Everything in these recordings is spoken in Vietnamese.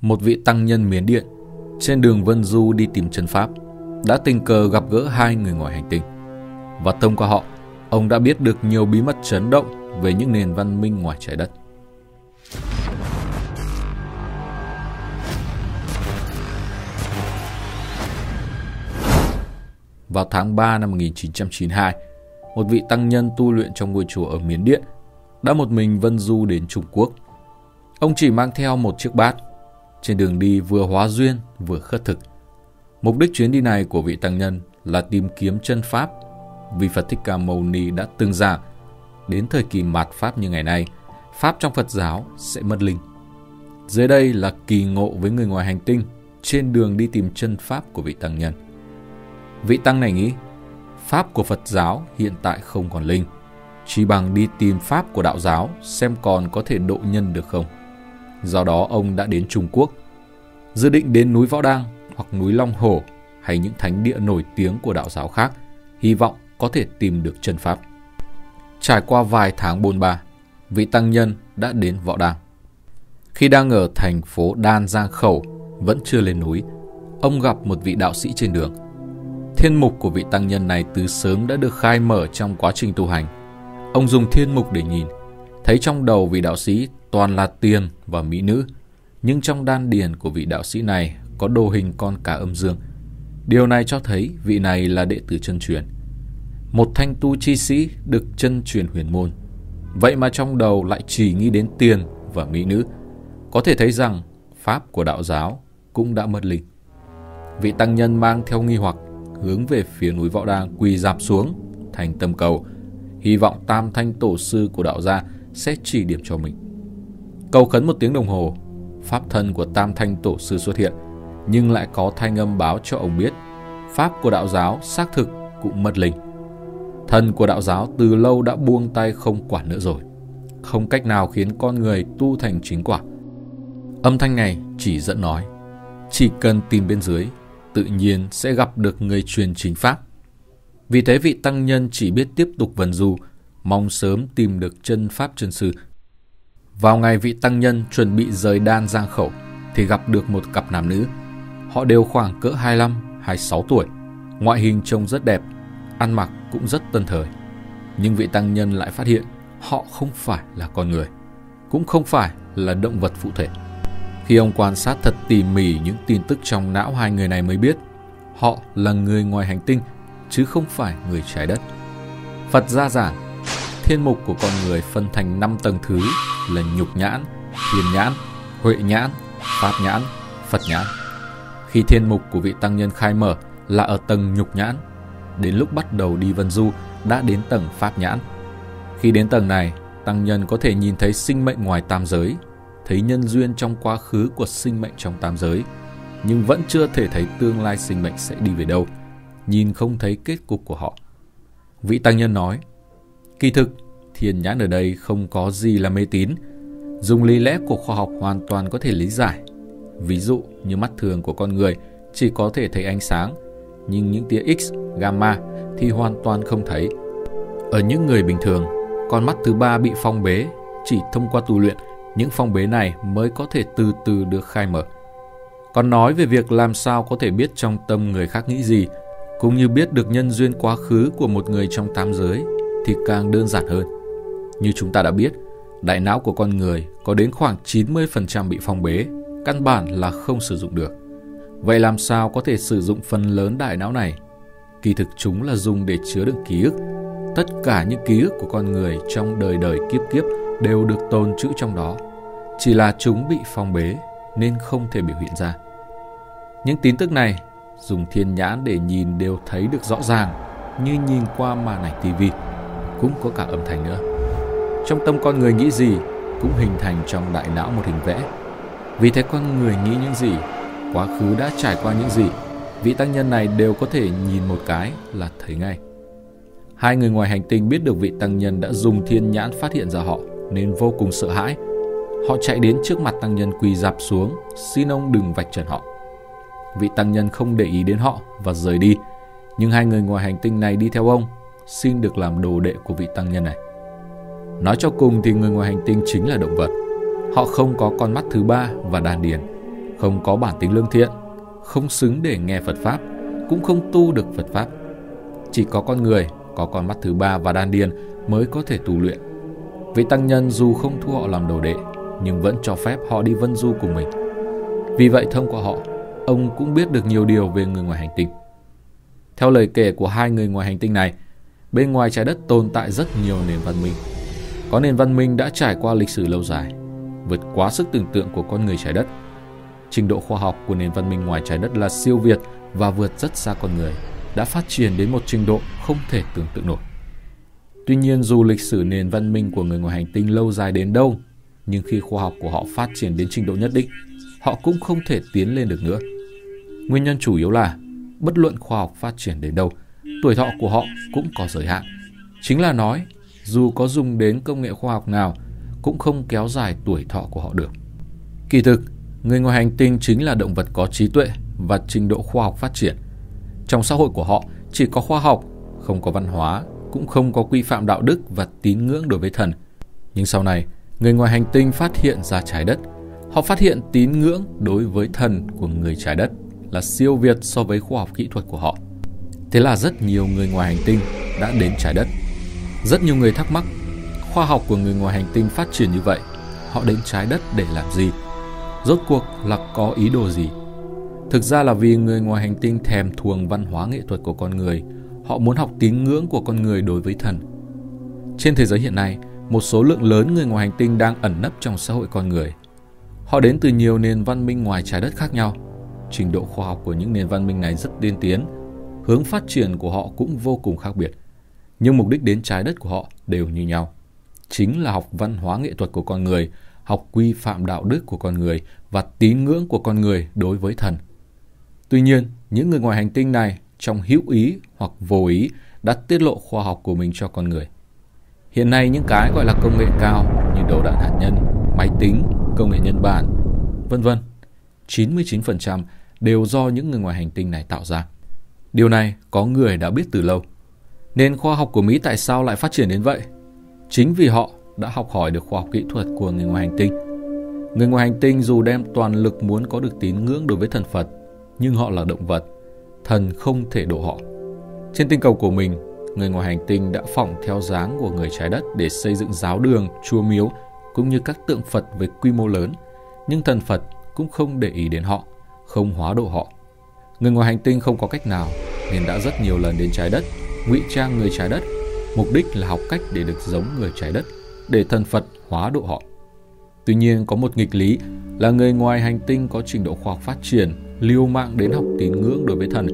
một vị tăng nhân miến điện, trên đường Vân Du đi tìm chân Pháp, đã tình cờ gặp gỡ hai người ngoài hành tinh. Và thông qua họ, ông đã biết được nhiều bí mật chấn động về những nền văn minh ngoài trái đất. Vào tháng 3 năm 1992, một vị tăng nhân tu luyện trong ngôi chùa ở Miến Điện đã một mình vân du đến Trung Quốc. Ông chỉ mang theo một chiếc bát, trên đường đi vừa hóa duyên vừa khất thực. Mục đích chuyến đi này của vị tăng nhân là tìm kiếm chân Pháp vì Phật Thích Ca Mâu Ni đã từng giảng đến thời kỳ mạt Pháp như ngày nay, Pháp trong Phật giáo sẽ mất linh. Dưới đây là kỳ ngộ với người ngoài hành tinh trên đường đi tìm chân Pháp của vị tăng nhân. Vị tăng này nghĩ, Pháp của Phật giáo hiện tại không còn linh, chỉ bằng đi tìm Pháp của đạo giáo xem còn có thể độ nhân được không. Do đó ông đã đến Trung Quốc, dự định đến núi Võ Đang hoặc núi Long Hồ hay những thánh địa nổi tiếng của đạo giáo khác, hy vọng có thể tìm được chân Pháp. Trải qua vài tháng bôn ba, vị tăng nhân đã đến Võ Đang. Khi đang ở thành phố Đan Giang Khẩu, vẫn chưa lên núi, ông gặp một vị đạo sĩ trên đường – Thiên mục của vị tăng nhân này từ sớm đã được khai mở trong quá trình tu hành. Ông dùng thiên mục để nhìn, thấy trong đầu vị đạo sĩ toàn là tiền và mỹ nữ, nhưng trong đan điền của vị đạo sĩ này có đồ hình con cá âm dương. Điều này cho thấy vị này là đệ tử chân truyền. Một thanh tu chi sĩ được chân truyền huyền môn. Vậy mà trong đầu lại chỉ nghĩ đến tiền và mỹ nữ. Có thể thấy rằng pháp của đạo giáo cũng đã mất linh. Vị tăng nhân mang theo nghi hoặc hướng về phía núi Võ đang quỳ dạp xuống thành tâm cầu, hy vọng tam thanh tổ sư của đạo gia sẽ chỉ điểm cho mình. Cầu khấn một tiếng đồng hồ, pháp thân của tam thanh tổ sư xuất hiện, nhưng lại có thanh âm báo cho ông biết pháp của đạo giáo xác thực cũng mất linh. Thần của đạo giáo từ lâu đã buông tay không quản nữa rồi, không cách nào khiến con người tu thành chính quả. Âm thanh này chỉ dẫn nói, chỉ cần tìm bên dưới tự nhiên sẽ gặp được người truyền chính pháp. Vì thế vị tăng nhân chỉ biết tiếp tục vần du, mong sớm tìm được chân pháp chân sư. Vào ngày vị tăng nhân chuẩn bị rời đan giang khẩu, thì gặp được một cặp nam nữ. Họ đều khoảng cỡ 25, 26 tuổi, ngoại hình trông rất đẹp, ăn mặc cũng rất tân thời. Nhưng vị tăng nhân lại phát hiện họ không phải là con người, cũng không phải là động vật phụ thể. Khi ông quan sát thật tỉ mỉ những tin tức trong não hai người này mới biết họ là người ngoài hành tinh chứ không phải người trái đất. Phật gia giảng, thiên mục của con người phân thành 5 tầng thứ là nhục nhãn, thiên nhãn, huệ nhãn, pháp nhãn, Phật nhãn. Khi thiên mục của vị tăng nhân khai mở là ở tầng nhục nhãn, đến lúc bắt đầu đi vân du đã đến tầng pháp nhãn. Khi đến tầng này, tăng nhân có thể nhìn thấy sinh mệnh ngoài tam giới thấy nhân duyên trong quá khứ của sinh mệnh trong tam giới, nhưng vẫn chưa thể thấy tương lai sinh mệnh sẽ đi về đâu, nhìn không thấy kết cục của họ. Vị tăng nhân nói, kỳ thực, thiền nhãn ở đây không có gì là mê tín, dùng lý lẽ của khoa học hoàn toàn có thể lý giải. Ví dụ như mắt thường của con người chỉ có thể thấy ánh sáng, nhưng những tia X, gamma thì hoàn toàn không thấy. Ở những người bình thường, con mắt thứ ba bị phong bế chỉ thông qua tu luyện những phong bế này mới có thể từ từ được khai mở. Còn nói về việc làm sao có thể biết trong tâm người khác nghĩ gì, cũng như biết được nhân duyên quá khứ của một người trong tam giới thì càng đơn giản hơn. Như chúng ta đã biết, đại não của con người có đến khoảng 90% bị phong bế, căn bản là không sử dụng được. Vậy làm sao có thể sử dụng phần lớn đại não này? Kỳ thực chúng là dùng để chứa đựng ký ức. Tất cả những ký ức của con người trong đời đời kiếp kiếp đều được tồn trữ trong đó. Chỉ là chúng bị phong bế nên không thể biểu hiện ra. Những tin tức này dùng thiên nhãn để nhìn đều thấy được rõ ràng như nhìn qua màn ảnh tivi cũng có cả âm thanh nữa. Trong tâm con người nghĩ gì cũng hình thành trong đại não một hình vẽ. Vì thế con người nghĩ những gì, quá khứ đã trải qua những gì, vị tăng nhân này đều có thể nhìn một cái là thấy ngay. Hai người ngoài hành tinh biết được vị tăng nhân đã dùng thiên nhãn phát hiện ra họ nên vô cùng sợ hãi. Họ chạy đến trước mặt tăng nhân quỳ dạp xuống, xin ông đừng vạch trần họ. Vị tăng nhân không để ý đến họ và rời đi, nhưng hai người ngoài hành tinh này đi theo ông, xin được làm đồ đệ của vị tăng nhân này. Nói cho cùng thì người ngoài hành tinh chính là động vật. Họ không có con mắt thứ ba và đàn điền, không có bản tính lương thiện, không xứng để nghe Phật Pháp, cũng không tu được Phật Pháp. Chỉ có con người, có con mắt thứ ba và đan điền mới có thể tu luyện. Vị tăng nhân dù không thu họ làm đồ đệ, nhưng vẫn cho phép họ đi vân du cùng mình. Vì vậy thông qua họ, ông cũng biết được nhiều điều về người ngoài hành tinh. Theo lời kể của hai người ngoài hành tinh này, bên ngoài trái đất tồn tại rất nhiều nền văn minh. Có nền văn minh đã trải qua lịch sử lâu dài, vượt quá sức tưởng tượng của con người trái đất. Trình độ khoa học của nền văn minh ngoài trái đất là siêu việt và vượt rất xa con người, đã phát triển đến một trình độ không thể tưởng tượng nổi. Tuy nhiên dù lịch sử nền văn minh của người ngoài hành tinh lâu dài đến đâu, nhưng khi khoa học của họ phát triển đến trình độ nhất định, họ cũng không thể tiến lên được nữa. Nguyên nhân chủ yếu là bất luận khoa học phát triển đến đâu, tuổi thọ của họ cũng có giới hạn. Chính là nói, dù có dùng đến công nghệ khoa học nào, cũng không kéo dài tuổi thọ của họ được. Kỳ thực, người ngoài hành tinh chính là động vật có trí tuệ và trình độ khoa học phát triển. Trong xã hội của họ chỉ có khoa học, không có văn hóa, cũng không có quy phạm đạo đức và tín ngưỡng đối với thần. Nhưng sau này, người ngoài hành tinh phát hiện ra trái đất. Họ phát hiện tín ngưỡng đối với thần của người trái đất là siêu việt so với khoa học kỹ thuật của họ. Thế là rất nhiều người ngoài hành tinh đã đến trái đất. Rất nhiều người thắc mắc, khoa học của người ngoài hành tinh phát triển như vậy, họ đến trái đất để làm gì? Rốt cuộc là có ý đồ gì? Thực ra là vì người ngoài hành tinh thèm thuồng văn hóa nghệ thuật của con người, họ muốn học tín ngưỡng của con người đối với thần. Trên thế giới hiện nay, một số lượng lớn người ngoài hành tinh đang ẩn nấp trong xã hội con người. Họ đến từ nhiều nền văn minh ngoài trái đất khác nhau. Trình độ khoa học của những nền văn minh này rất tiên tiến, hướng phát triển của họ cũng vô cùng khác biệt. Nhưng mục đích đến trái đất của họ đều như nhau. Chính là học văn hóa nghệ thuật của con người, học quy phạm đạo đức của con người và tín ngưỡng của con người đối với thần. Tuy nhiên, những người ngoài hành tinh này trong hữu ý hoặc vô ý đã tiết lộ khoa học của mình cho con người. Hiện nay những cái gọi là công nghệ cao như đầu đạn hạt nhân, máy tính, công nghệ nhân bản, vân vân, 99% đều do những người ngoài hành tinh này tạo ra. Điều này có người đã biết từ lâu. Nên khoa học của Mỹ tại sao lại phát triển đến vậy? Chính vì họ đã học hỏi được khoa học kỹ thuật của người ngoài hành tinh. Người ngoài hành tinh dù đem toàn lực muốn có được tín ngưỡng đối với thần Phật, nhưng họ là động vật, thần không thể độ họ. Trên tinh cầu của mình, người ngoài hành tinh đã phỏng theo dáng của người trái đất để xây dựng giáo đường, chùa miếu cũng như các tượng Phật với quy mô lớn, nhưng thần Phật cũng không để ý đến họ, không hóa độ họ. Người ngoài hành tinh không có cách nào nên đã rất nhiều lần đến trái đất, ngụy trang người trái đất, mục đích là học cách để được giống người trái đất, để thần Phật hóa độ họ. Tuy nhiên có một nghịch lý là người ngoài hành tinh có trình độ khoa học phát triển, liêu mạng đến học tín ngưỡng đối với thần,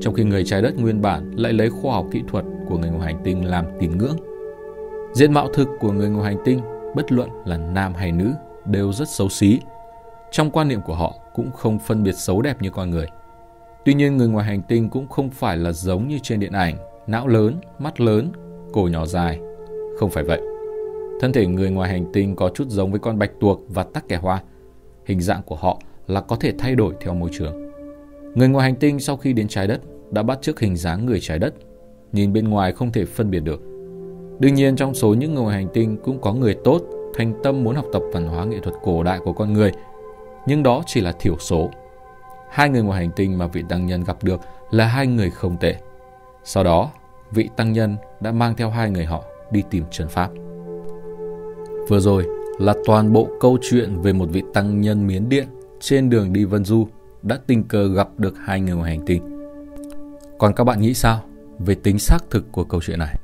trong khi người trái đất nguyên bản lại lấy khoa học kỹ thuật của người ngoài hành tinh làm tín ngưỡng. Diện mạo thực của người ngoài hành tinh, bất luận là nam hay nữ, đều rất xấu xí. Trong quan niệm của họ cũng không phân biệt xấu đẹp như con người. Tuy nhiên người ngoài hành tinh cũng không phải là giống như trên điện ảnh, não lớn, mắt lớn, cổ nhỏ dài. Không phải vậy. Thân thể người ngoài hành tinh có chút giống với con bạch tuộc và tắc kè hoa. Hình dạng của họ là có thể thay đổi theo môi trường. Người ngoài hành tinh sau khi đến trái đất đã bắt chước hình dáng người trái đất, nhìn bên ngoài không thể phân biệt được. Đương nhiên trong số những người ngoài hành tinh cũng có người tốt, thành tâm muốn học tập văn hóa nghệ thuật cổ đại của con người, nhưng đó chỉ là thiểu số. Hai người ngoài hành tinh mà vị tăng nhân gặp được là hai người không tệ. Sau đó, vị tăng nhân đã mang theo hai người họ đi tìm chân pháp. Vừa rồi là toàn bộ câu chuyện về một vị tăng nhân miến điện trên đường đi Vân Du đã tình cờ gặp được hai người ngoài hành tinh. Còn các bạn nghĩ sao về tính xác thực của câu chuyện này?